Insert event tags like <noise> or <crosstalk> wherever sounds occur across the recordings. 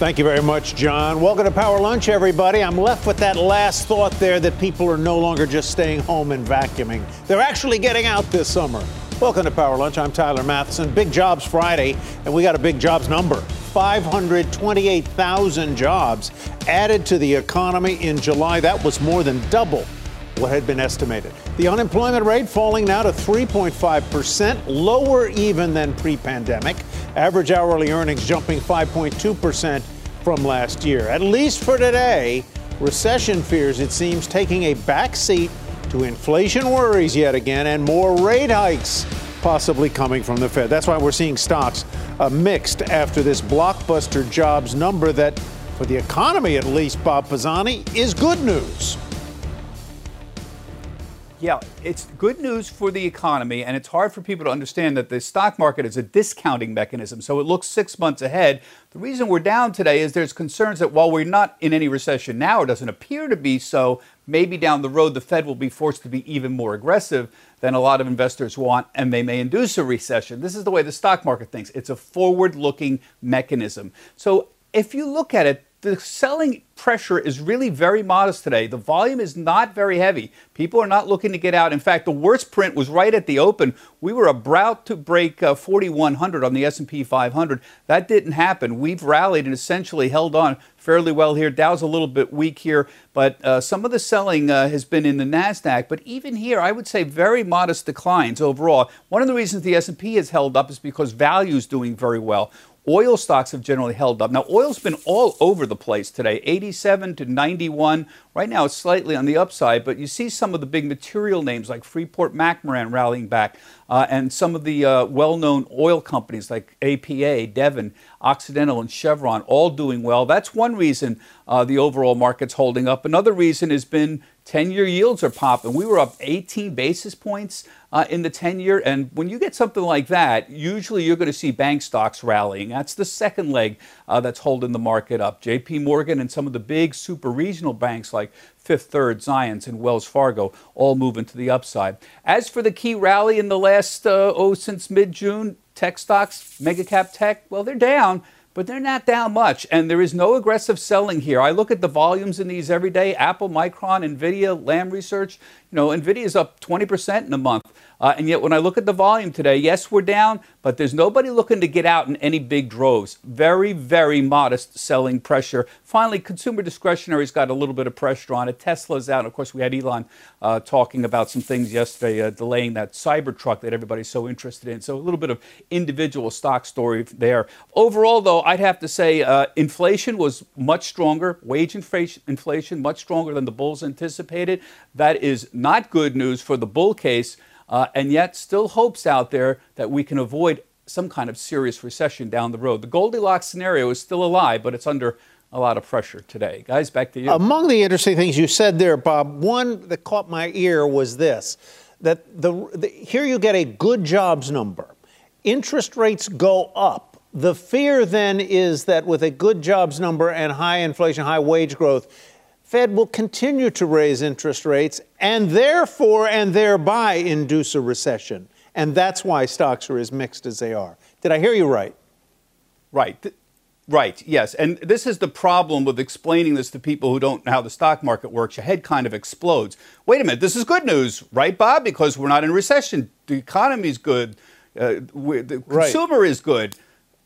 Thank you very much, John. Welcome to Power Lunch, everybody. I'm left with that last thought there that people are no longer just staying home and vacuuming. They're actually getting out this summer. Welcome to Power Lunch. I'm Tyler Mathisen. Big Jobs Friday, and we got a big jobs number 528,000 jobs added to the economy in July. That was more than double what had been estimated. The unemployment rate falling now to 3.5%, lower even than pre pandemic. Average hourly earnings jumping 5.2% from last year. At least for today, recession fears, it seems, taking a back seat to inflation worries yet again and more rate hikes possibly coming from the Fed. That's why we're seeing stocks uh, mixed after this blockbuster jobs number that, for the economy at least, Bob Pisani, is good news. Yeah, it's good news for the economy, and it's hard for people to understand that the stock market is a discounting mechanism. So it looks six months ahead. The reason we're down today is there's concerns that while we're not in any recession now, it doesn't appear to be so, maybe down the road the Fed will be forced to be even more aggressive than a lot of investors want, and they may induce a recession. This is the way the stock market thinks. It's a forward looking mechanism. So if you look at it, the selling pressure is really very modest today. The volume is not very heavy. People are not looking to get out. In fact, the worst print was right at the open. We were about to break uh, 4100 on the S&P 500. That didn't happen. We've rallied and essentially held on fairly well here. Dow's a little bit weak here, but uh, some of the selling uh, has been in the Nasdaq. But even here, I would say very modest declines overall. One of the reasons the S&P has held up is because value is doing very well. Oil stocks have generally held up. Now, oil's been all over the place today 87 to 91. Right now, it's slightly on the upside, but you see some of the big material names like Freeport McMoran rallying back, uh, and some of the uh, well known oil companies like APA, Devon, Occidental, and Chevron all doing well. That's one reason uh, the overall market's holding up. Another reason has been 10 year yields are popping. We were up 18 basis points uh, in the 10 year. And when you get something like that, usually you're going to see bank stocks rallying. That's the second leg uh, that's holding the market up. JP Morgan and some of the big super regional banks like Fifth Third, Zions, and Wells Fargo all moving to the upside. As for the key rally in the last, uh, oh, since mid June, tech stocks, mega cap tech, well, they're down but they're not down much. And there is no aggressive selling here. I look at the volumes in these every day Apple, Micron, Nvidia, Lam Research. You know, Nvidia is up 20% in a month. Uh, and yet, when I look at the volume today, yes, we're down, but there's nobody looking to get out in any big droves. Very, very modest selling pressure. Finally, consumer discretionary's got a little bit of pressure on it. Tesla's out. Of course, we had Elon uh, talking about some things yesterday, uh, delaying that Cybertruck that everybody's so interested in. So, a little bit of individual stock story there. Overall, though, I'd have to say uh, inflation was much stronger. Wage inflation, inflation much stronger than the bulls anticipated. That is not good news for the bull case uh, and yet still hopes out there that we can avoid some kind of serious recession down the road. The Goldilocks scenario is still alive, but it's under a lot of pressure today. Guys, back to you. Among the interesting things you said there, Bob, one that caught my ear was this that the, the here you get a good jobs number. Interest rates go up. The fear then is that with a good jobs number and high inflation, high wage growth, Fed will continue to raise interest rates and therefore and thereby induce a recession. And that's why stocks are as mixed as they are. Did I hear you right? Right. Right, yes. And this is the problem with explaining this to people who don't know how the stock market works. Your head kind of explodes. Wait a minute, this is good news, right, Bob? Because we're not in recession. The economy's good. Uh, the consumer is good.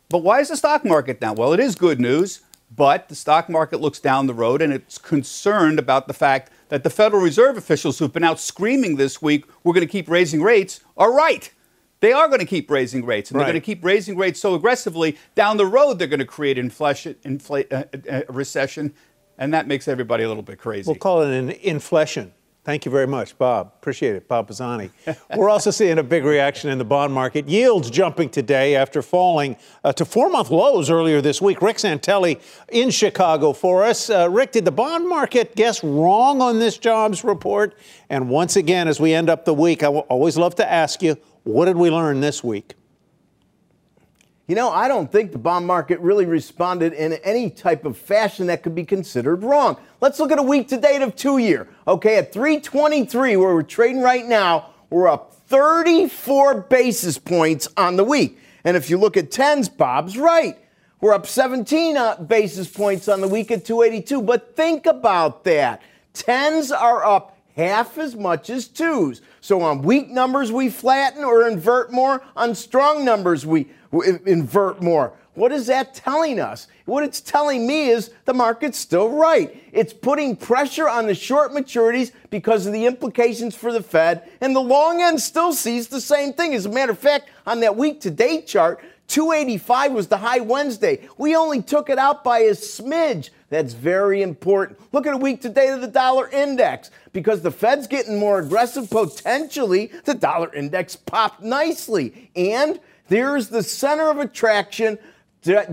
But why is the stock market down? Well, it is good news. But the stock market looks down the road and it's concerned about the fact that the Federal Reserve officials who've been out screaming this week, we're going to keep raising rates, are right. They are going to keep raising rates, and right. they're going to keep raising rates so aggressively. Down the road, they're going to create inflation, infl- uh, uh, recession, and that makes everybody a little bit crazy. We'll call it an inflation. Thank you very much, Bob. Appreciate it, Bob Pisani. <laughs> We're also seeing a big reaction in the bond market. Yields jumping today after falling uh, to four month lows earlier this week. Rick Santelli in Chicago for us. Uh, Rick, did the bond market guess wrong on this jobs report? And once again, as we end up the week, I always love to ask you, what did we learn this week? You know, I don't think the bond market really responded in any type of fashion that could be considered wrong. Let's look at a week to date of two year. Okay, at 323, where we're trading right now, we're up 34 basis points on the week. And if you look at 10s, Bob's right. We're up 17 uh, basis points on the week at 282. But think about that. 10s are up half as much as twos. So on weak numbers, we flatten or invert more. On strong numbers, we invert more. What is that telling us? What it's telling me is the market's still right. It's putting pressure on the short maturities because of the implications for the Fed, and the long end still sees the same thing. As a matter of fact, on that week to date chart, 285 was the high Wednesday. We only took it out by a smidge. That's very important. Look at a week to date of the dollar index. Because the Fed's getting more aggressive, potentially, the dollar index popped nicely. And there's the center of attraction.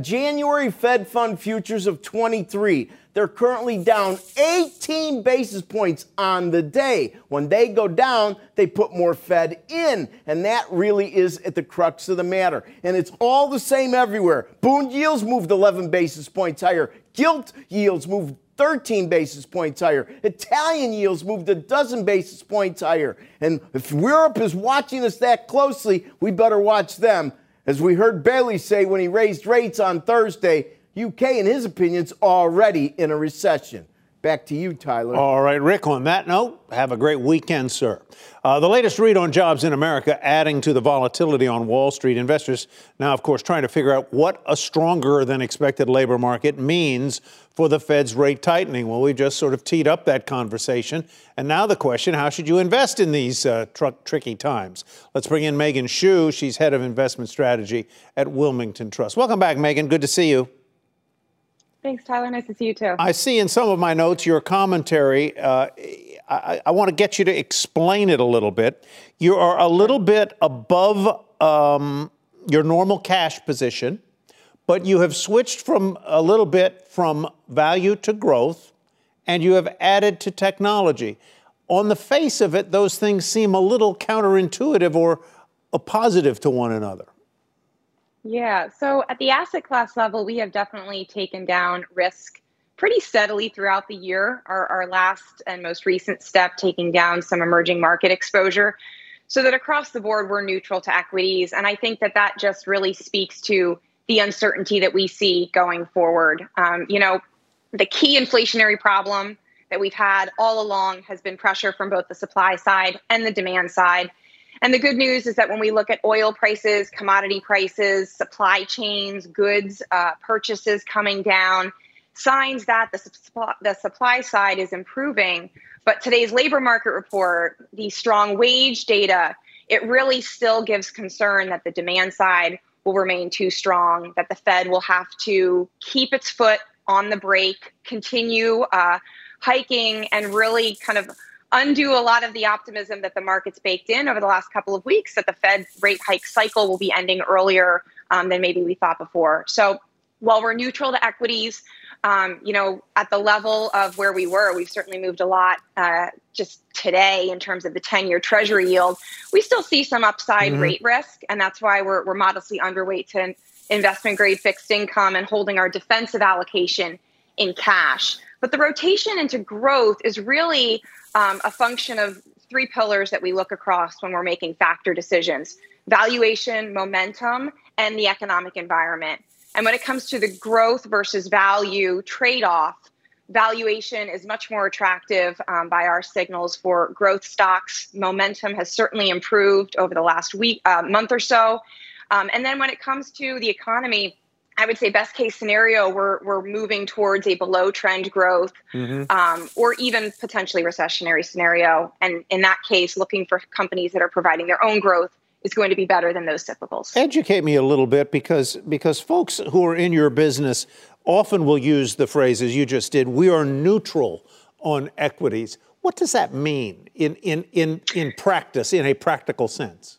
January Fed Fund futures of 23. They're currently down 18 basis points on the day. When they go down, they put more Fed in. And that really is at the crux of the matter. And it's all the same everywhere. Bund yields moved 11 basis points higher. Gilt yields moved 13 basis points higher. Italian yields moved a dozen basis points higher. And if Europe is watching us that closely, we better watch them. As we heard Bailey say when he raised rates on Thursday, UK, in his opinion, is already in a recession. Back to you, Tyler. All right, Rick, on that note, have a great weekend, sir. Uh, the latest read on jobs in America adding to the volatility on Wall Street. Investors now, of course, trying to figure out what a stronger than expected labor market means for the Fed's rate tightening. Well, we just sort of teed up that conversation. And now the question how should you invest in these uh, tr- tricky times? Let's bring in Meghan Shue. She's head of investment strategy at Wilmington Trust. Welcome back, Meghan. Good to see you. Thanks, Tyler. Nice to see you too. I see in some of my notes your commentary. Uh, I, I want to get you to explain it a little bit. You are a little bit above um, your normal cash position, but you have switched from a little bit from value to growth, and you have added to technology. On the face of it, those things seem a little counterintuitive or a positive to one another. Yeah. So at the asset class level, we have definitely taken down risk pretty steadily throughout the year. Our, our last and most recent step, taking down some emerging market exposure, so that across the board, we're neutral to equities. And I think that that just really speaks to the uncertainty that we see going forward. Um, you know, the key inflationary problem that we've had all along has been pressure from both the supply side and the demand side. And the good news is that when we look at oil prices, commodity prices, supply chains, goods uh, purchases coming down, signs that the, supply, the supply side is improving. But today's labor market report, the strong wage data, it really still gives concern that the demand side will remain too strong, that the Fed will have to keep its foot on the brake, continue uh, hiking, and really kind of undo a lot of the optimism that the market's baked in over the last couple of weeks that the Fed rate hike cycle will be ending earlier um, than maybe we thought before. So while we're neutral to equities, um, you know, at the level of where we were, we've certainly moved a lot uh, just today in terms of the 10 year treasury yield. We still see some upside mm-hmm. rate risk, and that's why we're, we're modestly underweight to investment grade fixed income and holding our defensive allocation in cash. But the rotation into growth is really um, a function of three pillars that we look across when we're making factor decisions valuation, momentum, and the economic environment. And when it comes to the growth versus value trade off, valuation is much more attractive um, by our signals for growth stocks. Momentum has certainly improved over the last week, uh, month or so. Um, and then when it comes to the economy, I would say best case scenario, we're we're moving towards a below trend growth, mm-hmm. um, or even potentially recessionary scenario. And in that case, looking for companies that are providing their own growth is going to be better than those cyclicals. Educate me a little bit because because folks who are in your business often will use the phrase as you just did. We are neutral on equities. what does that mean in, in, in, in practice, in a practical sense?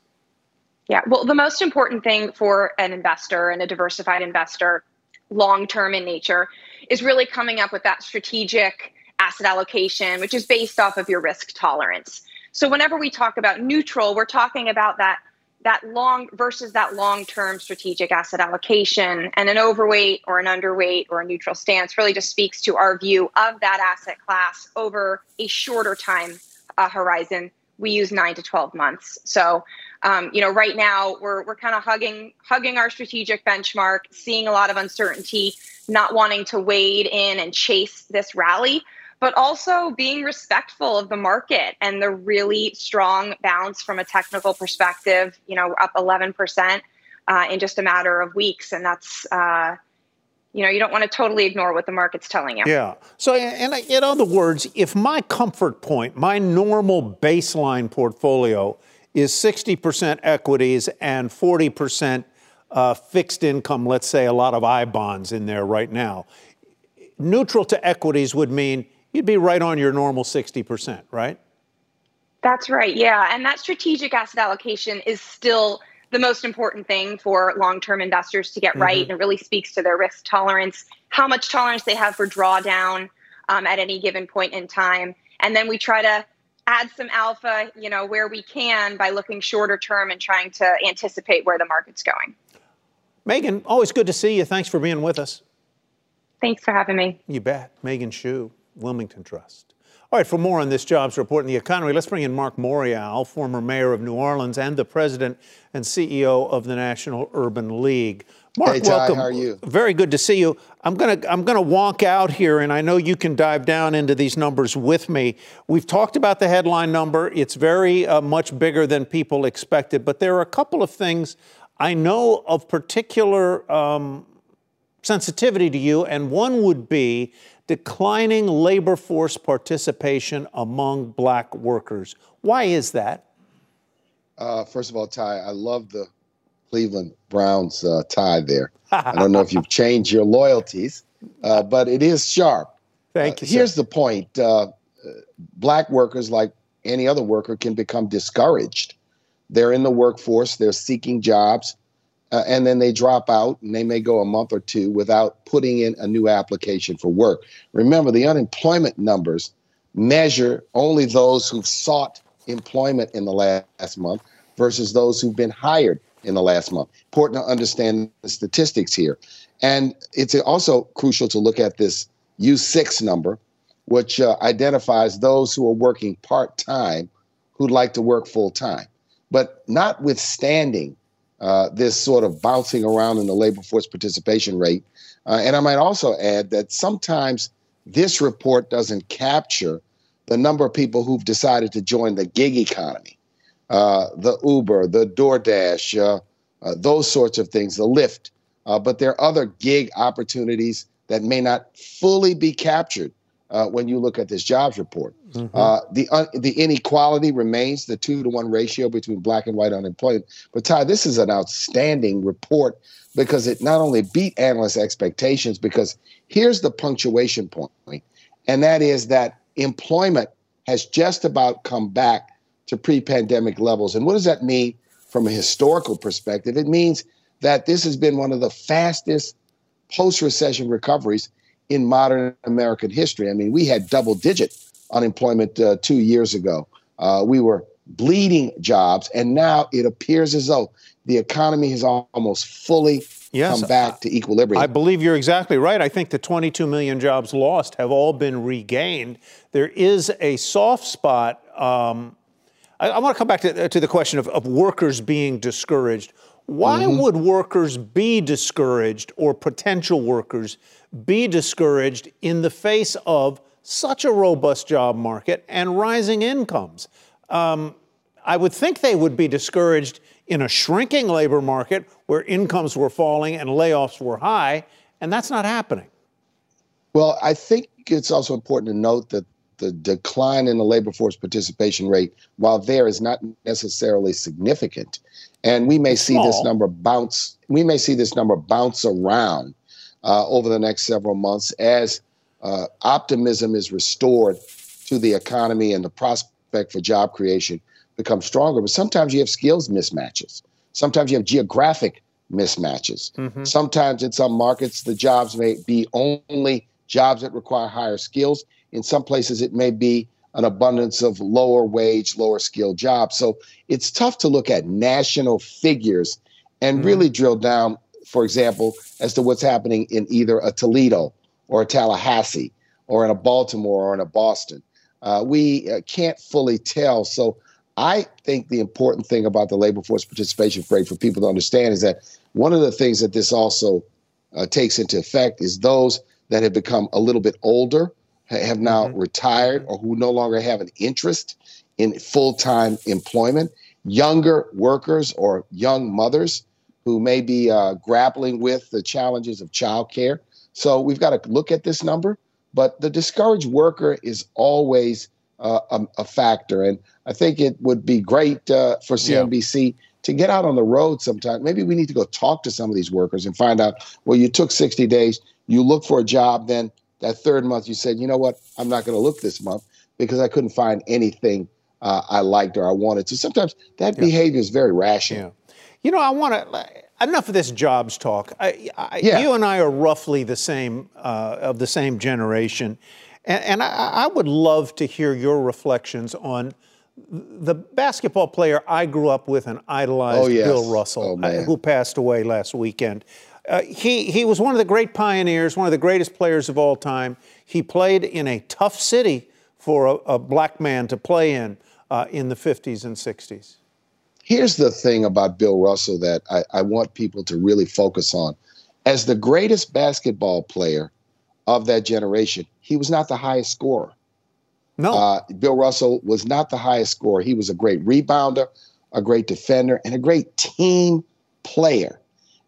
Yeah, well, the most important thing for an investor and a diversified investor, long term in nature, is really coming up with that strategic asset allocation, which is based off of your risk tolerance. So, whenever we talk about neutral, we're talking about that that long versus that long term strategic asset allocation and an overweight or an underweight or a neutral stance really just speaks to our view of that asset class over a shorter time uh, horizon we use nine to 12 months so um, you know right now we're, we're kind of hugging hugging our strategic benchmark seeing a lot of uncertainty not wanting to wade in and chase this rally but also being respectful of the market and the really strong bounce from a technical perspective. You know, up 11% uh, in just a matter of weeks. And that's, uh, you know, you don't want to totally ignore what the market's telling you. Yeah. So, and in other words, if my comfort point, my normal baseline portfolio is 60% equities and 40% uh, fixed income, let's say a lot of I bonds in there right now, neutral to equities would mean you'd be right on your normal 60%, right? That's right. Yeah. And that strategic asset allocation is still the most important thing for long term investors to get mm-hmm. right. And it really speaks to their risk tolerance, how much tolerance they have for drawdown um, at any given point in time. And then we try to add some alpha, you know, where we can by looking shorter term and trying to anticipate where the market's going. Meghan, always good to see you. Thanks for being with us. Thanks for having me. You bet. Meghan Shue. Wilmington Trust. All right, for more on this jobs report and the economy, let's bring in Marc Morial, former mayor of New Orleans and the president and CEO of the National Urban League. Marc, hey, Ty, welcome. How are you? Very good to see you. I'm gonna I'm gonna walk out here, and I know you can dive down into these numbers with me. We've talked about the headline number; it's very uh, much bigger than people expected. But there are a couple of things I know of particular um, sensitivity to you, and one would be declining labor force participation among black workers. Why is that? Uh, first of all, Ty, I love the Cleveland Browns uh, tie there. I don't know if you've changed your loyalties, uh, but it is sharp. Thank you. Here's sir. the point uh, black workers, like any other worker, can become discouraged. They're in the workforce, they're seeking jobs, uh, and then they drop out and they may go a month or two without putting in a new application for work. Remember, the unemployment numbers measure only those who've sought employment in the last month versus those who've been hired in the last month. Important to understand the statistics here. And it's also crucial to look at this U6 number, which uh, identifies those who are working part time who'd like to work full time. But notwithstanding uh, this sort of bouncing around in the labor force participation rate. Uh, and I might also add that sometimes this report doesn't capture the number of people who've decided to join the gig economy, uh, the Uber, the DoorDash, uh, uh, those sorts of things, the Lyft. but there are other gig opportunities that may not fully be captured uh, when you look at this jobs report. Mm-hmm. Uh, the un- the inequality remains the two to one ratio between black and white unemployment. But Ty, this is an outstanding report because it not only beat analyst expectations, because here's the punctuation point, and that is that employment has just about come back to pre-pandemic levels. And what does that mean from a historical perspective? It means that this has been one of the fastest post-recession recoveries in modern American history. I mean, we had double digit unemployment uh, two years ago. Uh, we were bleeding jobs, and now it appears as though the economy has almost fully yes, come back to equilibrium. I believe you're exactly right. I think the 22 million jobs lost have all been regained. There is a soft spot. Um, I, I want to come back to, to the question of, of workers being discouraged. Why mm-hmm. would workers be discouraged or potential workers be discouraged in the face of such a robust job market and rising incomes? Um, I would think they would be discouraged in a shrinking labor market where incomes were falling and layoffs were high, and that's not happening. Well, I think it's also important to note that the decline in the labor force participation rate, while there is not necessarily significant, and we may see this number bounce. We may see this number bounce around uh, over the next several months as uh, optimism is restored to the economy and the prospect for job creation becomes stronger. But sometimes you have skills mismatches. Sometimes you have geographic mismatches. Mm-hmm. Sometimes in some markets, the jobs may be only jobs that require higher skills. In some places, it may be an abundance of lower wage, lower skilled jobs. So it's tough to look at national figures and mm-hmm. really drill down, for example, as to what's happening in either a Toledo or a Tallahassee or in a Baltimore or in a Boston. Uh, we uh, can't fully tell. So I think the important thing about the labor force participation rate for people to understand is that one of the things that this also uh, takes into effect is those that have become a little bit older, have now mm-hmm. retired, or who no longer have an interest in full time employment, younger workers or young mothers who may be uh, grappling with the challenges of childcare. So we've got to look at this number, but the discouraged worker is always uh, a, a, factor. And I think it would be great uh, for CNBC yeah. to get out on the road sometime. Maybe we need to go talk to some of these workers and find out well, you took 60 days, you look for a job, then that third month you said, you know what, I'm not going to look this month because I couldn't find anything uh, I liked or I wanted. So sometimes that yeah. behavior is very rational. Yeah. You know, I want to enough of this jobs talk. I, I, yeah. You and I are roughly the same uh, of the same generation, and, and I, I, would love to hear your reflections on the basketball player I grew up with and idolized, oh, yes. Bill Russell, oh, uh, who passed away last weekend. Uh, he he was one of the great pioneers, one of the greatest players of all time. He played in a tough city for a, a black man to play in uh, in the 50s and 60s. Here's the thing about Bill Russell that I, I want people to really focus on. As the greatest basketball player of that generation, he was not the highest scorer. No. Uh, Bill Russell was not the highest scorer. He was a great rebounder, a great defender, and a great team player.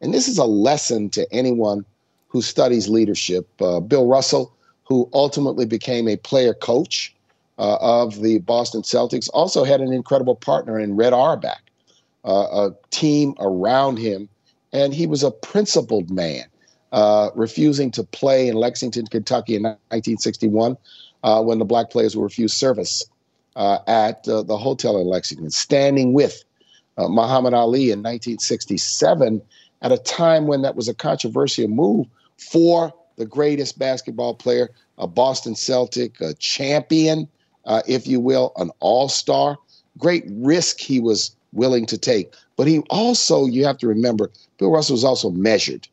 And this is a lesson to anyone who studies leadership. Uh, Bill Russell, who ultimately became a player coach uh, of the Boston Celtics, also had an incredible partner in Red Auerbach uh, a team around him, and he was a principled man, uh, refusing to play in Lexington, Kentucky in 1961 uh, when the black players were refused service uh, at the hotel in Lexington, standing with uh, Muhammad Ali in 1967 at a time when that was a controversial move for the greatest basketball player, a Boston Celtic, a champion, if you will, an all star. Great risk he was willing to take. But he also, you have to remember, Bill Russell was also measured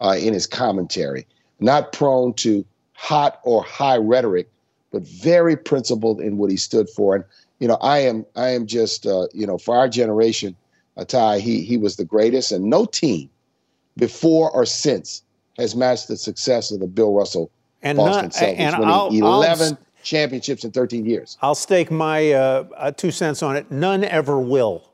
uh, in his commentary, not prone to hot or high rhetoric, but very principled in what he stood for. And you know, I am, I am just, uh, you know, for our generation, uh, Ty, he he was the greatest, and no team before or since has matched the success of the Bill Russell and Boston not, Celtics, and winning I'll, 11 I'll, championships in 13 years. I'll stake my uh, uh, two cents on it. None ever will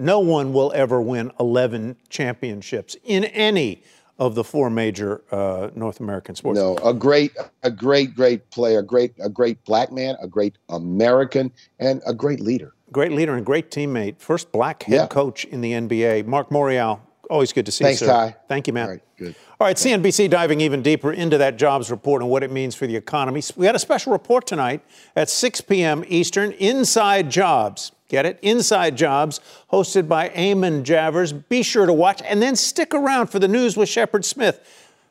no one will ever win 11 championships in any of the four major uh, North American sports. No, a great, a great, great player, great, a great black man, a great American, and a great leader. Great leader and great teammate. First black head yeah. coach in the NBA. Marc Morial, always good to see Thanks, you, sir. Ty. Thank you, man. All right, good. All right, CNBC diving even deeper into that jobs report and what it means for the economy. We had a special report tonight at 6 p.m. Eastern, Inside Jobs. Get it? Inside Jobs, hosted by Eamon Javers. Be sure to watch and then stick around for the news with Shepard Smith,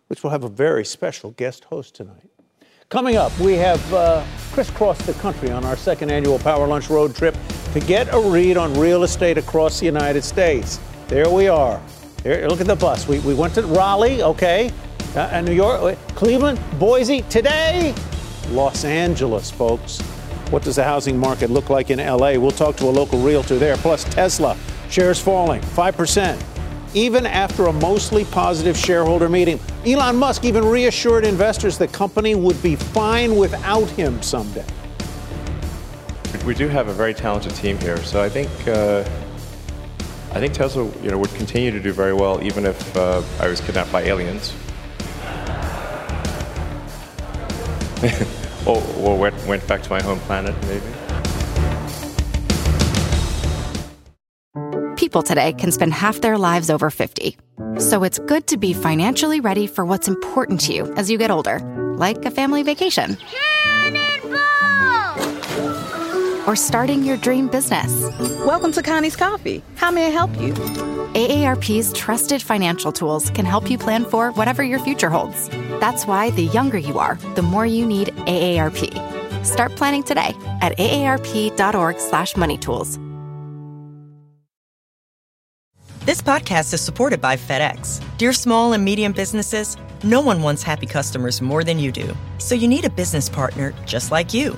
which will have a very special guest host tonight. Coming up, we have uh, crisscrossed the country on our second annual Power Lunch road trip to get a read on real estate across the United States. There we are. There, look at the bus. We, we went to Raleigh, okay, uh, and New York, uh, Cleveland, Boise. Today, Los Angeles, folks. What does the housing market look like in LA? We'll talk to a local realtor there. Plus, Tesla shares falling 5%. Even after a mostly positive shareholder meeting, Elon Musk even reassured investors the company would be fine without him someday. We do have a very talented team here, so I think uh, I think Tesla, you know, would continue to do very well even if uh, I was kidnapped by aliens. <laughs> or, or went, went back to my home planet, maybe. People today can spend half their lives over 50. So it's good to be financially ready for what's important to you as you get older, like a family vacation. Cannonball! Or starting your dream business. Welcome to Connie's Coffee. How may I help you? AARP's trusted financial tools can help you plan for whatever your future holds. That's why the younger you are, the more you need AARP. Start planning today at aarp.org/moneytools. This podcast is supported by FedEx. Dear small and medium businesses, no one wants happy customers more than you do. So you need a business partner just like you.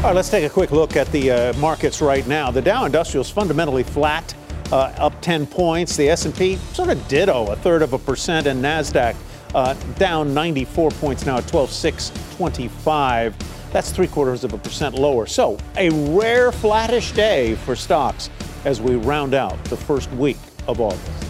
All right, let's take a quick look at the uh, markets right now. The Dow Industrial is fundamentally flat, uh, up 10 points. The S&P sort of ditto, a third of a percent, and Nasdaq uh, down 94 points now at 12,625. That's three quarters of a percent lower. So a rare flattish day for stocks as we round out the first week of August.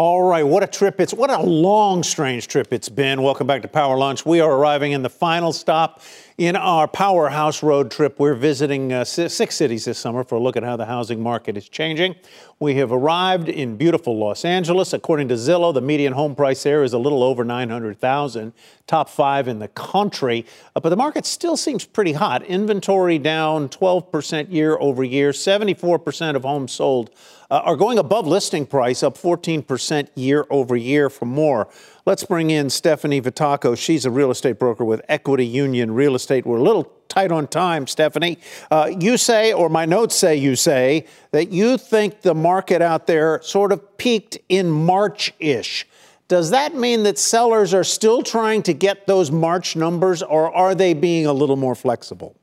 All right, what a trip it's what a long strange trip it's been. Welcome back to Power Lunch. We are arriving in the final stop in our powerhouse road trip. We're visiting uh, six cities this summer for a look at how the housing market is changing. We have arrived in beautiful Los Angeles. According to Zillow, the median home price there is a little over 900,000, top 5 in the country. Uh, but the market still seems pretty hot. Inventory down 12% year over year. 74% of homes sold uh, are going above listing price, up 14% year over year for more. Let's bring in Stephanie Vitaco. She's a real estate broker with Equity Union Real Estate. We're a little tight on time, Stephanie. Uh, you say, or my notes say you say, that you think the market out there sort of peaked in March ish. Does that mean that sellers are still trying to get those March numbers, or are they being a little more flexible?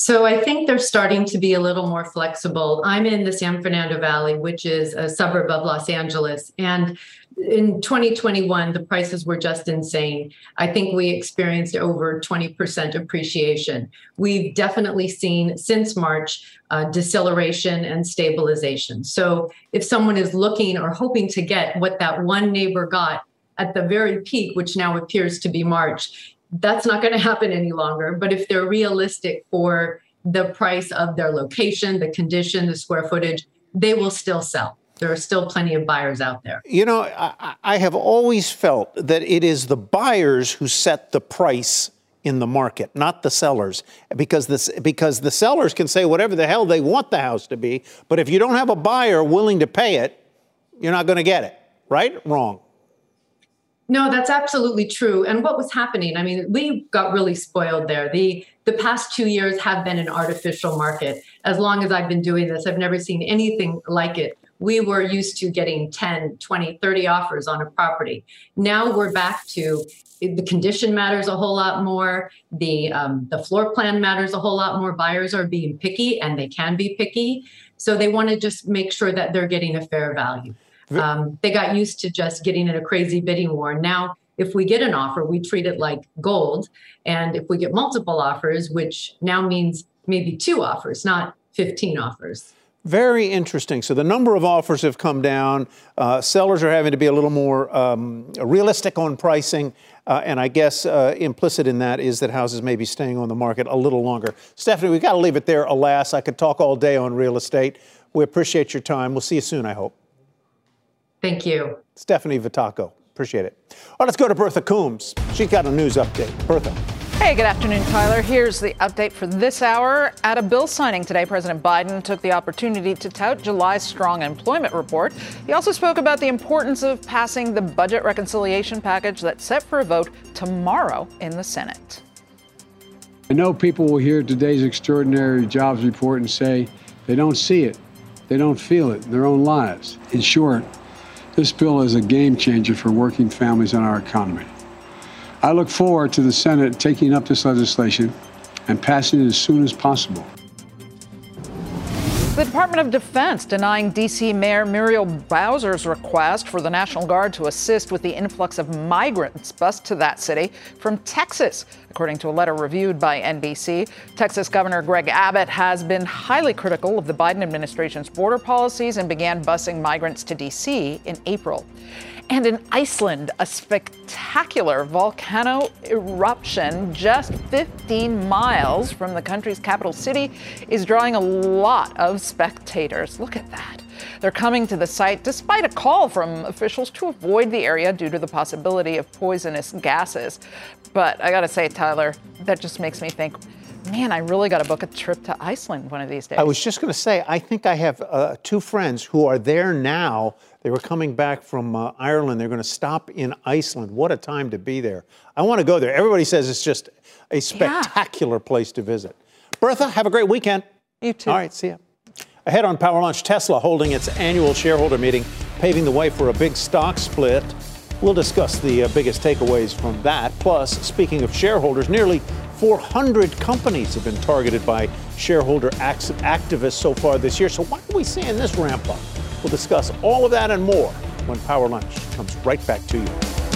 So I think they're starting to be a little more flexible. I'm in the San Fernando Valley, which is a suburb of Los Angeles. And in 2021, the prices were just insane. I think we experienced over 20% appreciation. We've definitely seen since March uh, deceleration and stabilization. So if someone is looking or hoping to get what that one neighbor got at the very peak, which now appears to be March, that's not going to happen any longer. But if they're realistic for the price of their location, the condition, the square footage, they will still sell. There are still plenty of buyers out there. You know, I, I have always felt that it is the buyers who set the price in the market, not the sellers, because this because the sellers can say whatever the hell they want the house to be, but if you don't have a buyer willing to pay it, you're not going to get it. Right? Wrong. No, that's absolutely true. And what was happening? I mean, we got really spoiled there. The the past 2 years have been an artificial market. As long as I've been doing this, I've never seen anything like it. We were used to getting 10, 20, 30 offers on a property. Now we're back to the condition matters a whole lot more. The um, the floor plan matters a whole lot more. Buyers are being picky, and they can be picky. So they want to just make sure that they're getting a fair value. Um, they got used to just getting in a crazy bidding war. Now, if we get an offer, we treat it like gold. And if we get multiple offers, which now means maybe two offers, not 15 offers. Very interesting. So the number of offers have come down. Uh, sellers are having to be a little more um, realistic on pricing. Uh, and I guess uh, implicit in that is that houses may be staying on the market a little longer. Stephanie, we've got to leave it there, alas. I could talk all day on real estate. We appreciate your time. We'll see you soon, I hope. Thank you. Stephanie Vitaco. Appreciate it. Well, let's go to Bertha Coombs. She's got a news update. Bertha. Hey, good afternoon, Tyler. Here's the update for this hour. At a bill signing today, President Biden took the opportunity to tout July's strong employment report. He also spoke about the importance of passing the budget reconciliation package that's set for a vote tomorrow in the Senate. I know people will hear today's extraordinary jobs report and say they don't see it, they don't feel it in their own lives. In short, this bill is a game changer for working families and our economy. I look forward to the Senate taking up this legislation and passing it as soon as possible. The Department of Defense denying D.C. Mayor Muriel Bowser's request for the National Guard to assist with the influx of migrants bused to that city from Texas. According to a letter reviewed by NBC, Texas Governor Greg Abbott has been highly critical of the Biden administration's border policies and began busing migrants to D.C. in April. And in Iceland, a spectacular volcano eruption just 15 miles from the country's capital city is drawing a lot of spectators. Look at that. They're coming to the site despite a call from officials to avoid the area due to the possibility of poisonous gases. But I gotta say, Tyler, that just makes me think man, I really got to book a trip to Iceland one of these days. I was just going to say, I think I have uh, two friends who are there now. They were coming back from uh, Ireland. They're going to stop in Iceland. What a time to be there. I want to go there. Everybody says it's just a spectacular yeah. place to visit. Bertha, have a great weekend. You too. All right, see ya. Ahead on Power Lunch, Tesla holding its annual shareholder meeting, paving the way for a big stock split. We'll discuss the uh, biggest takeaways from that. Plus, speaking of shareholders, nearly 400 companies have been targeted by shareholder activists so far this year. So, why are we seeing this ramp up? We'll discuss all of that and more when Power Lunch comes right back to you.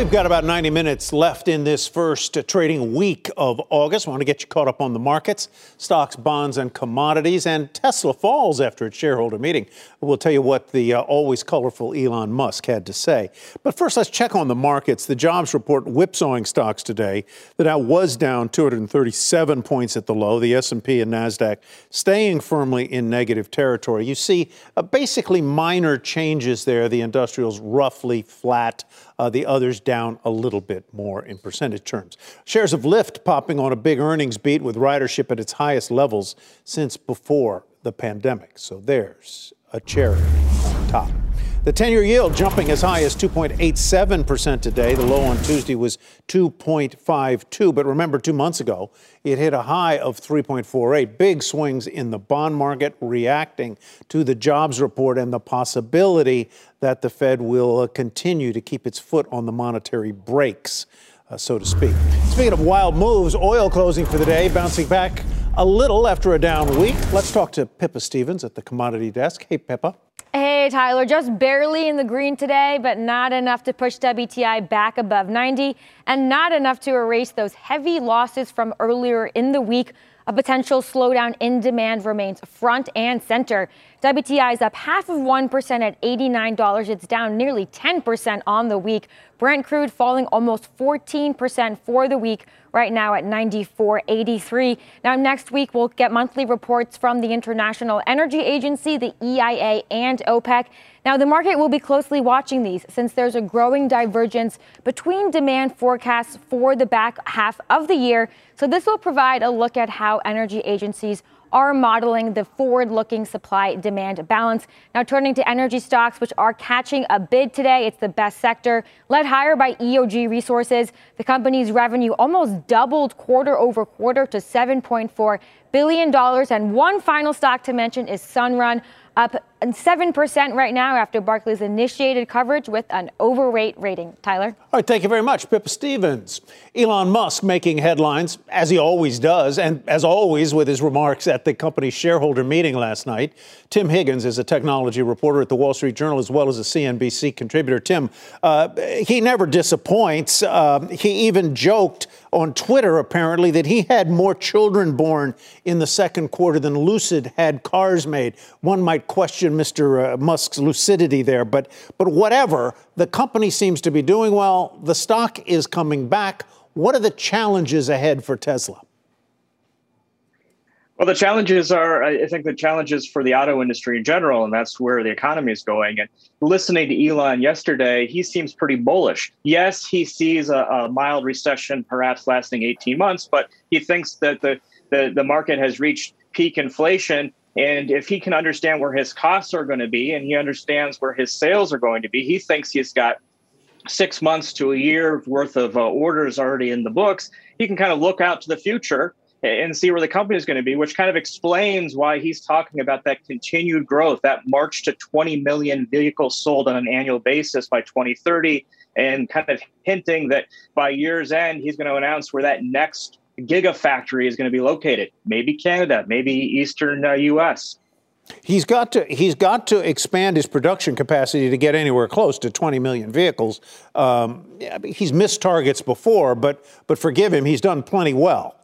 We've got about 90 minutes left in this first trading week of August. I want to get you caught up on the markets, stocks, bonds, and commodities. And Tesla falls after its shareholder meeting. We'll tell you what the uh, always colorful Elon Musk had to say. But first, let's check on the markets. The jobs report whipsawing stocks today. The Dow was down 237 points at the low. The S&P and Nasdaq staying firmly in negative territory. You see, uh, basically minor changes there. The industrials roughly flat uh, the others down a little bit more in percentage terms. Shares of Lyft popping on a big earnings beat with ridership at its highest levels since before the pandemic. So there's a cherry on top. The 10 year yield jumping as high as 2.87% today. The low on Tuesday was 2.52. But remember, two months ago, it hit a high of 3.48. Big swings in the bond market reacting to the jobs report and the possibility that the Fed will uh, continue to keep its foot on the monetary brakes. Uh, so to speak. Speaking of wild moves, oil closing for the day, bouncing back a little after a down week. Let's talk to Pippa Stevens at the commodity desk. Hey, Pippa. Hey, Tyler, just barely in the green today, but not enough to push WTI back above 90 and not enough to erase those heavy losses from earlier in the week. A potential slowdown in demand remains front and center. WTI is up half of 1% at $89. It's down nearly 10% on the week. Brent crude falling almost 14% for the week, right now at 94.83. Now, next week, we'll get monthly reports from the International Energy Agency, the EIA, and OPEC. Now, the market will be closely watching these since there's a growing divergence between demand forecasts for the back half of the year. So, this will provide a look at how energy agencies are modeling the forward looking supply demand balance. Now, turning to energy stocks, which are catching a bid today, it's the best sector, led higher by EOG Resources. The company's revenue almost doubled quarter over quarter to $7.4 billion. And one final stock to mention is Sunrun up 7% right now after Barclays initiated coverage with an overweight rating. Tyler? All right, thank you very much, Pippa Stevens. Elon Musk making headlines, as he always does, and as always with his remarks at the company's shareholder meeting last night. Tim Higgins is a technology reporter at the Wall Street Journal as well as a CNBC contributor. Tim, uh, he never disappoints. Uh, he even joked on Twitter, apparently, that he had more children born in the second quarter than Lucid had cars made. One might question Mr. Uh, Musk's lucidity there, but but whatever. The company seems to be doing well. The stock is coming back. What are the challenges ahead for Tesla? Well, the challenges are, I think, the challenges for the auto industry in general, and that's where the economy is going. And listening to Elon yesterday, he seems pretty bullish. Yes, he sees a, a mild recession, perhaps lasting 18 months, but he thinks that the, the, the market has reached peak inflation. And if he can understand where his costs are going to be and he understands where his sales are going to be, he thinks he's got six months to a year worth of uh, orders already in the books. He can kind of look out to the future and see where the company is going to be, which kind of explains why he's talking about that continued growth, that march to 20 million vehicles sold on an annual basis by 2030, and kind of hinting that by year's end, he's going to announce where that next gigafactory is going to be located. Maybe Canada, maybe Eastern uh, U.S. He's got to he's got to expand his production capacity to get anywhere close to 20 million vehicles. Um, he's missed targets before, but but forgive him, he's done plenty well.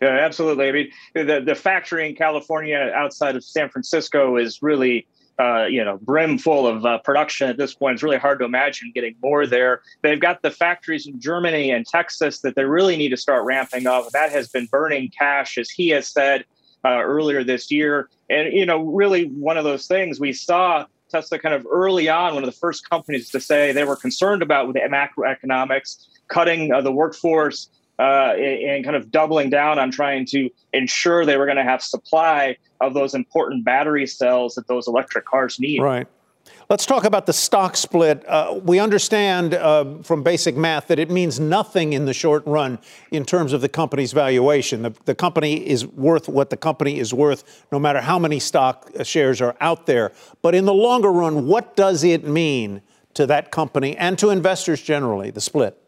Yeah, absolutely. I mean, the the factory in California outside of San Francisco is really uh, you know, brim full of uh, production at this point. It's really hard to imagine getting more there. They've got the factories in Germany and Texas that they really need to start ramping up. That has been burning cash, as he has said uh, earlier this year. And, you know, really one of those things we saw Tesla kind of early on, one of the first companies to say they were concerned about with the macroeconomics, cutting uh, the workforce, uh, and kind of doubling down on trying to ensure they were going to have supply of those important battery cells that those electric cars need. Right. Let's talk about the stock split. Uh, we understand uh, from basic math that it means nothing in the short run in terms of the company's valuation. The, the company is worth what the company is worth, no matter how many stock shares are out there. But in the longer run, what does it mean to that company and to investors generally, the split?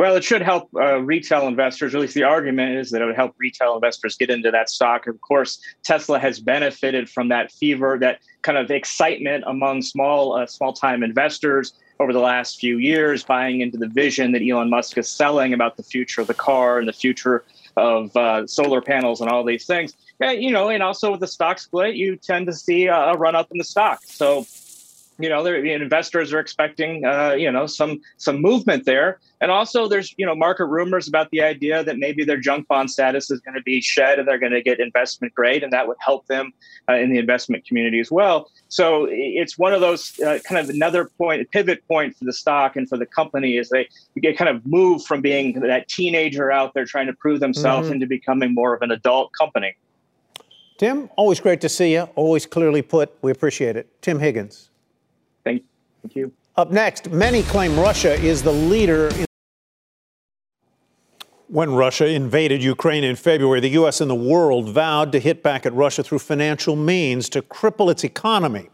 Well, it should help uh, retail investors. At least the argument is that it would help retail investors get into that stock. Of course, Tesla has benefited from that fever, that kind of excitement among small, uh, small-time investors over the last few years, buying into the vision that Elon Musk is selling about the future of the car and the future of uh, solar panels and all these things. Yeah, you know, and also with the stock split, you tend to see a run up in the stock. So you know, the investors are expecting, uh, you know, some some movement there, and also there's, you know, market rumors about the idea that maybe their junk bond status is going to be shed and they're going to get investment grade, and that would help them uh, in the investment community as well. So it's one of those uh, kind of another point, pivot point for the stock and for the company is they get kind of move from being that teenager out there trying to prove themselves mm-hmm. into becoming more of an adult company. Tim, always great to see you. Always clearly put. We appreciate it. Tim Higgins. Thank, thank you. Up next, many claim Russia is the leader in. When Russia invaded Ukraine in February, the U.S. and the world vowed to hit back at Russia through financial means to cripple its economy.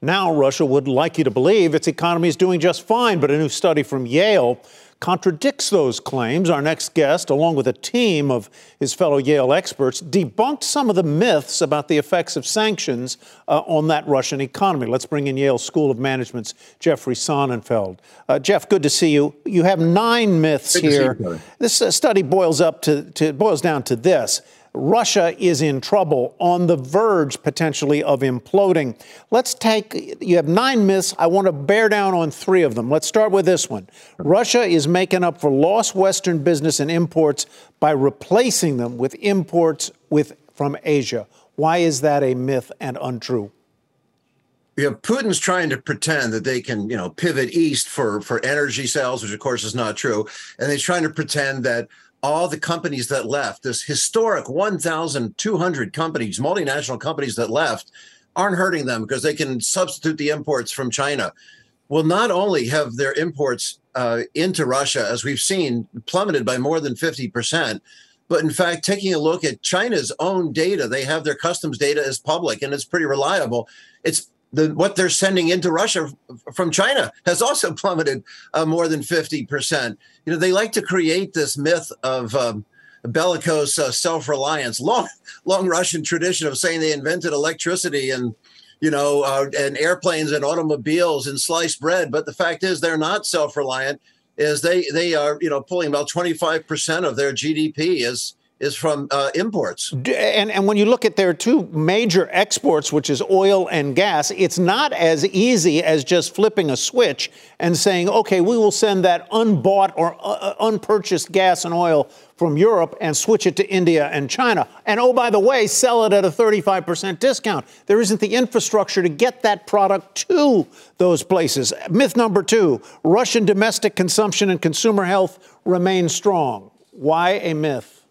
Now, Russia would like you to believe its economy is doing just fine, but a new study from Yale contradicts those claims. Our next guest, along with a team of his fellow Yale experts, debunked some of the myths about the effects of sanctions uh, on that Russian economy. Let's bring in Yale School of Management's Jeffrey Sonnenfeld. Uh, Jeff, good to see you. You have nine myths good here. This uh, study boils up to, to boils down to this. Russia is in trouble, on the verge potentially of imploding. Let's take, you have nine myths. I want to bear down on three of them. Let's start with this one. Russia is making up for lost Western business and imports by replacing them with imports with, from Asia. Why is that a myth and untrue? know, Putin's trying to pretend that they can, you know, pivot east for for energy sales, which of course is not true, and he's trying to pretend that all the companies that left, this historic 1,200 companies, multinational companies that left, aren't hurting them because they can substitute the imports from China. Will not only have their imports uh, into Russia, as we've seen, plummeted by more than 50%, but in fact, taking a look at China's own data, they have their customs data as public and it's pretty reliable. It's the, what they're sending into Russia from China has also <laughs> plummeted uh, more than 50%. You know, they like to create this myth of um, bellicose uh, self-reliance, long, <laughs> long Russian tradition of saying they invented electricity and, you know, uh, and airplanes and automobiles and sliced bread. But the fact is they're not self-reliant is they, they are, you know, pulling about 25% of their GDP is, is from uh, imports. And, and when you look at their two major exports, which is oil and gas, it's not as easy as just flipping a switch and saying, okay, we will send that unbought or uh, unpurchased gas and oil from Europe and switch it to India and China. And oh, by the way, sell it at a 35% discount. There isn't the infrastructure to get that product to those places. Myth number two Russian domestic consumption and consumer health remain strong. Why a myth?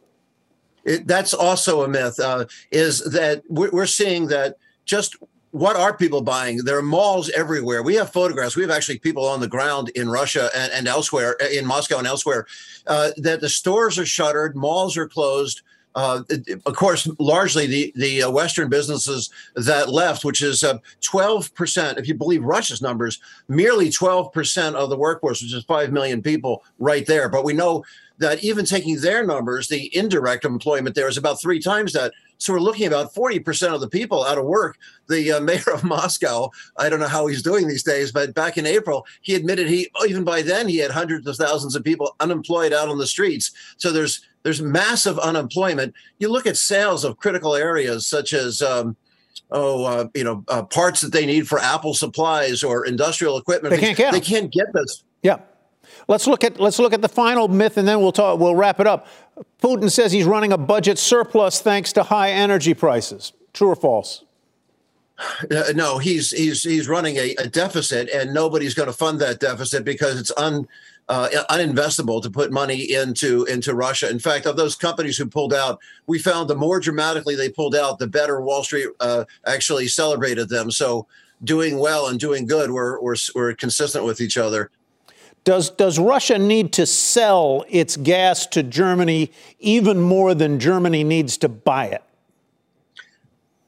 It, that's also a myth, uh, is that we're, we're seeing that just what are people buying? There are malls everywhere. We have photographs. We have actually people on the ground in Russia and, and elsewhere, in Moscow and elsewhere, uh, that the stores are shuttered, malls are closed. Uh, of course, largely the the uh, Western businesses that left, which is uh, twelve percent, if you believe Russia's numbers, merely twelve percent of the workforce, which is five million people, right there. But we know that even taking their numbers, the indirect employment there is about three times that. So we're looking about 40% of the people out of work. The uh, <laughs> mayor of Moscow, I don't know how he's doing these days, but back in April, he admitted he, even by then, he had hundreds of thousands of people unemployed out on the streets. So there's there's massive unemployment. You look at sales of critical areas such as um, oh, uh, you know, uh, parts that they need for Apple supplies or industrial equipment. They can't get. They can't get this. Yeah. Let's look at let's look at the final myth, and then we'll talk. We'll wrap it up. Putin says he's running a budget surplus thanks to high energy prices. True or false? Uh, no, he's he's he's running a, a deficit, and nobody's going to fund that deficit because it's un uh, uninvestable to put money into into Russia. In fact, of those companies who pulled out, we found the more dramatically they pulled out, the better Wall Street uh, actually celebrated them. So doing well and doing good were, were were consistent with each other. Does does Russia need to sell its gas to Germany even more than Germany needs to buy it?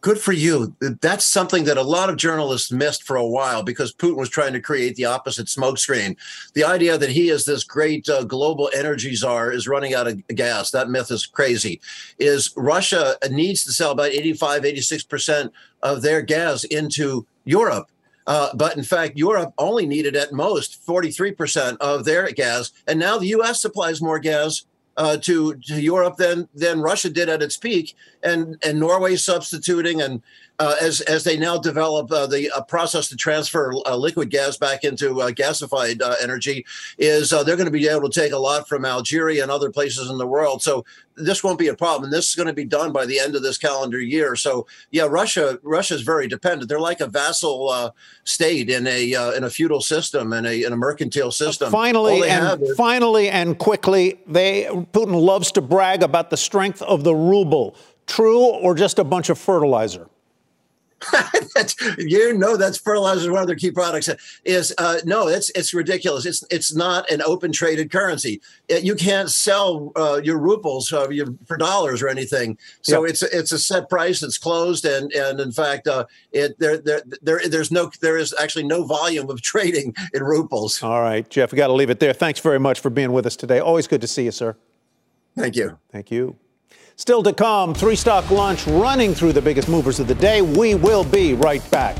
good for you. That's something that a lot of journalists missed for a while because Putin was trying to create the opposite smokescreen. The idea that he is this great uh, global energy czar is running out of gas. That myth is crazy. Is Russia needs to sell about 85, 86% of their gas into Europe. Uh, but in fact, Europe only needed at most 43% of their gas. And now the U.S. supplies more gas uh, to to Europe than than Russia did at its peak, and and Norway substituting, and uh, as as they now develop uh, the uh, process to transfer uh, liquid gas back into uh, gasified energy, is they're going to be able to take a lot from Algeria and other places in the world. So this won't be a problem. And this is going to be done by the end of this calendar year. So yeah, Russia Russia is very dependent. They're like a vassal uh, state in a uh, in a feudal system and a in a mercantile system. Finally and is- finally and quickly, they Putin loves to brag about the strength of the ruble. True or just a bunch of fertilizer? <laughs> that's, you know that's fertilizer is one of their key products. Is uh, no it's it's ridiculous. It's it's not an open traded currency. It, you can't sell uh, your rubles uh, your, for dollars or anything. So yep. it's it's a set price it's closed and and in fact uh, it there, there there there's no there is actually no volume of <laughs> trading in rubles all right Jeff we got to leave it there. Thanks very much for being with us today. Always good to see you sir. Thank you. Thank you Still to come, three stock lunch running through the biggest movers of the day. We will be right back.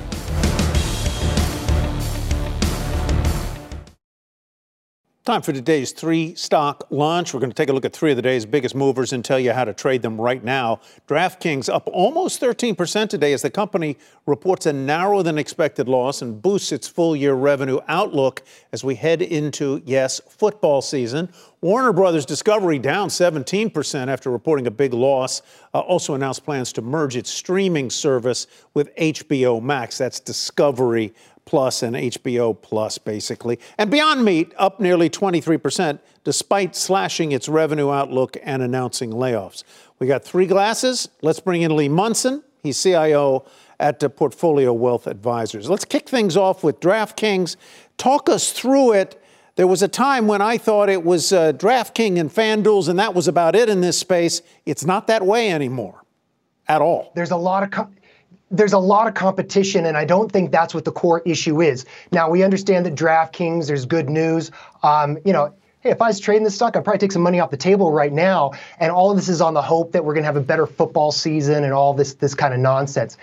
Time for today's three stock lunch. We're going to take a look at three of the day's biggest movers and tell you how to trade them right now. DraftKings up almost 13% today as the company reports a narrower than expected loss and boosts its full year revenue outlook as we head into, yes, football season. Warner Brothers Discovery down 17% after reporting a big loss. Uh, also announced plans to merge its streaming service with HBO Max. That's Discovery Plus and HBO Plus, basically. And Beyond Meat up nearly 23%, despite slashing its revenue outlook and announcing layoffs. We got three glasses. Let's bring in Lee Munson. He's CIO at Portfolio Wealth Advisors. Let's kick things off with DraftKings. Talk us through it. There was a time when I thought it was uh, DraftKings and FanDuel's, and that was about it in this space. It's not that way anymore at all. There's a lot of. Com- there's a lot of competition, and I don't think that's what the core issue is. Now we understand that DraftKings, there's good news. Um, you know, hey, if I was trading this stock, I'd probably take some money off the table right now. And all of this is on the hope that we're going to have a better football season and all this this kind of nonsense.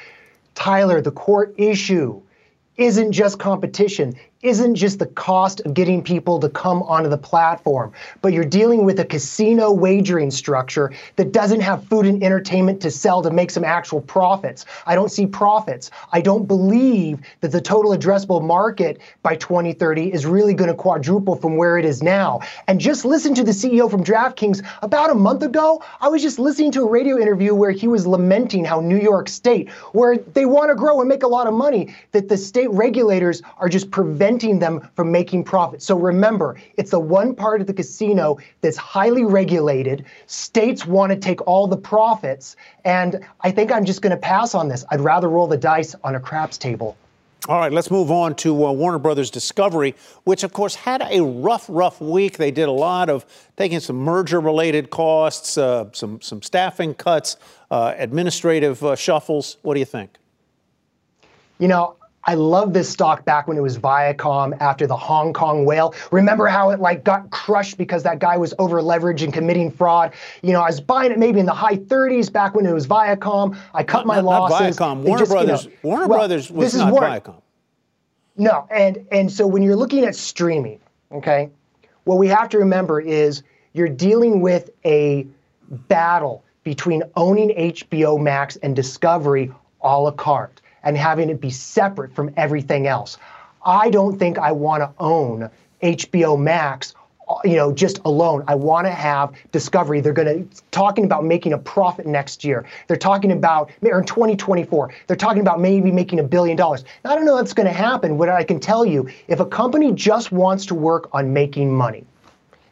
Tyler, the core issue isn't just competition. Isn't just the cost of getting people to come onto the platform, but you're dealing with a casino wagering structure that doesn't have food and entertainment to sell to make some actual profits. I don't see profits. I don't believe that the total addressable market by 2030 is really going to quadruple from where it is now. And just listen to the CEO from DraftKings about a month ago. I was just listening to a radio interview where he was lamenting how New York State, where they want to grow and make a lot of money, that the state regulators are just preventing them from making profit. So remember, it's the one part of the casino that's highly regulated. States want to take all the profits. And I think I'm just going to pass on this. I'd rather roll the dice on a craps table. All right, let's move on to uh, Warner Brothers Discovery, which of course had a rough, rough week. They did a lot of taking some merger-related costs, uh, some some staffing cuts, uh, administrative uh, shuffles. What do you think? You know, I love this stock back when it was Viacom after the Hong Kong whale. Remember how it like got crushed because that guy was over leveraged and committing fraud? You know, I was buying it maybe in the high 30s back when it was Viacom. I cut not, my not, losses. Not Viacom. Warner just, Brothers. You know, Warner well, Brothers was not Viacom. No, and and so when you're looking at streaming, okay, what we have to remember is you're dealing with a battle between owning HBO Max and Discovery a la carte and having it be separate from everything else. I don't think I want to own HBO Max uh, you know, just alone. I want to have Discovery. They're going to talking about making a profit next year. They're talking about or in 2024. They're talking about maybe making a billion dollars. I don't know that's going to happen. What I can tell you, if a company just wants to work on making money,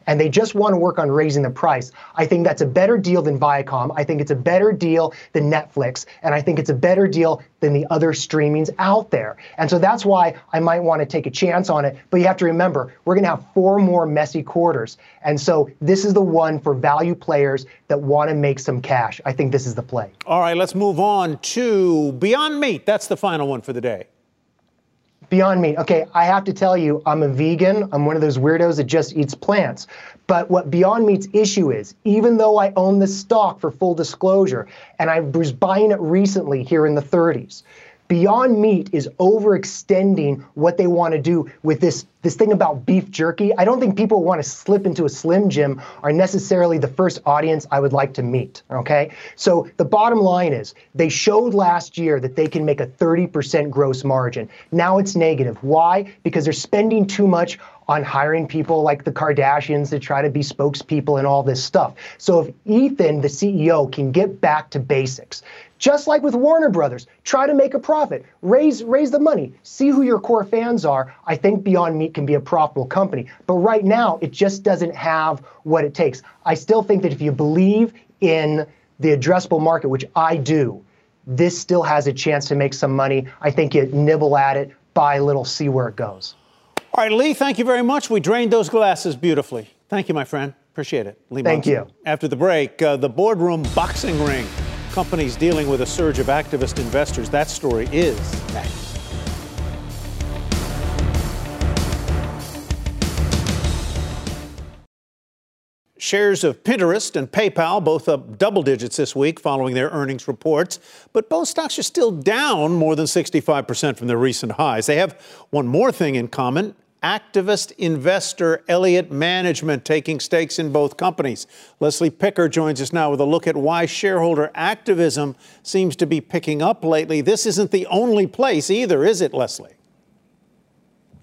and they just want to work on raising the price. I think that's a better deal than Viacom. I think it's a better deal than Netflix. And I think it's a better deal than the other streamings out there. And so that's why I might want to take a chance on it. But you have to remember, we're going to have four more messy quarters. And so this is the one for value players that want to make some cash. I think this is the play. All right, let's move on to Beyond Meat. That's the final one for the day. Beyond Meat. Okay, I have to tell you, I'm a vegan. I'm one of those weirdos that just eats plants. But what Beyond Meat's issue is, even though I own the stock for full disclosure, and I was buying it recently here in the 30s, Beyond Meat is overextending what they want to do with this this thing about beef jerky. I don't think people who want to slip into a Slim Jim are necessarily the first audience I would like to meet. Okay, so the bottom line is they showed last year that they can make a 30% gross margin. Now it's negative. Why? Because they're spending too much on hiring people like the Kardashians to try to be spokespeople and all this stuff. So if Ethan, the CEO, can get back to basics, just like with Warner Brothers, try to make a profit, raise raise the money, see who your core fans are. I think Beyond Meat can be a profitable company, but right now it just doesn't have what it takes. I still think that if you believe in the addressable market, which I do, this still has a chance to make some money. I think you nibble at it, buy a little, see where it goes. All right, Lee, thank you very much. We drained those glasses beautifully. Thank you, my friend. Appreciate it. Lee Thank Munson. you. After the break, uh, the boardroom boxing ring companies dealing with a surge of activist investors. That story is next. Shares of Pinterest and PayPal both up double digits this week following their earnings reports, but both stocks are still down more than 65% from their recent highs. They have one more thing in common activist investor Elliott Management taking stakes in both companies. Leslie Picker joins us now with a look at why shareholder activism seems to be picking up lately. This isn't the only place either, is it, Leslie?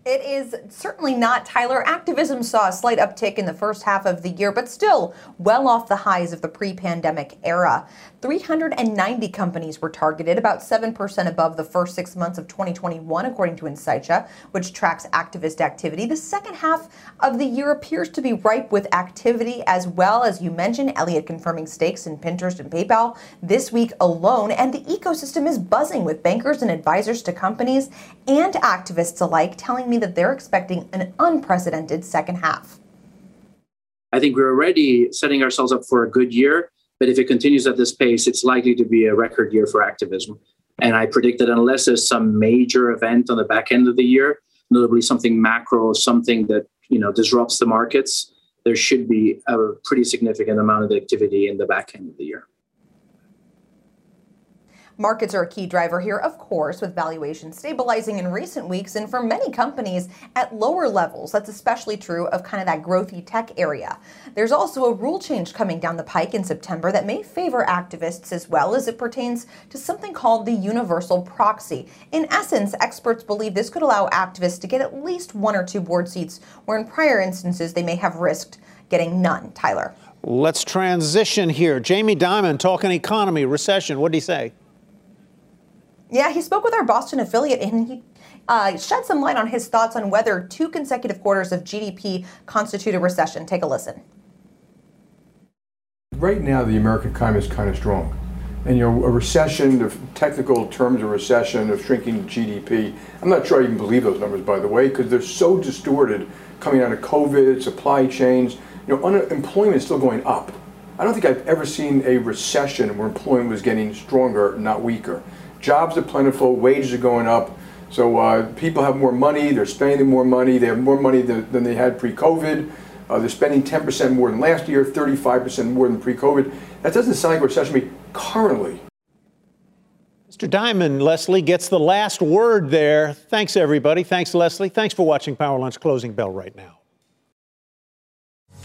It is certainly not, Tyler. Activism saw a slight uptick in the first half of the year, but still well off the highs of the pre pandemic era. 390 companies were targeted, about 7% above the first six months of 2021, according to Insightia, which tracks activist activity. The second half of the year appears to be ripe with activity as well. As you mentioned, Elliott confirming stakes in Pinterest and PayPal this week alone, and the ecosystem is buzzing with bankers and advisors to companies and activists alike telling me that they're expecting an unprecedented second half. I think we're already setting ourselves up for a good year. But if it continues at this pace, it's likely to be a record year for activism. And I predict that unless there's some major event on the back end of the year, notably something macro, something that you know disrupts the markets, there should be a pretty significant amount of activity in the back end of the year. Markets are a key driver here, of course, with valuations stabilizing in recent weeks and for many companies at lower levels. That's especially true of kind of that growthy tech area. There's also a rule change coming down the pike in September that may favor activists as well as it pertains to something called the universal proxy. In essence, experts believe this could allow activists to get at least one or two board seats, where in prior instances they may have risked getting none. Tyler. Let's transition here. Jamie Dimon talking economy, recession. What did he say? Yeah, he spoke with our Boston affiliate and he uh, shed some light on his thoughts on whether two consecutive quarters of GDP constitute a recession. Take a listen. Right now, the American economy is kind of strong. And you know, a recession, the technical terms of recession, of shrinking GDP, I'm not sure I even believe those numbers, by the way, because they're so distorted coming out of COVID, supply chains. You know, unemployment is still going up. I don't think I've ever seen a recession where employment was getting stronger, not weaker. Jobs are plentiful, wages are going up, so uh, people have more money, they're spending more money, they have more money than, than they had pre-COVID. Uh, they're spending 10% more than last year, 35% more than pre-COVID. That doesn't sound like a recession to me currently. Mr. Dimon, Leslie gets the last word there. Thanks, everybody. Thanks, Leslie. Thanks for watching Power Lunch Closing Bell right now.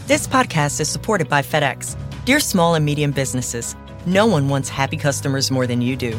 This podcast is supported by FedEx. Dear small and medium businesses, no one wants happy customers more than you do.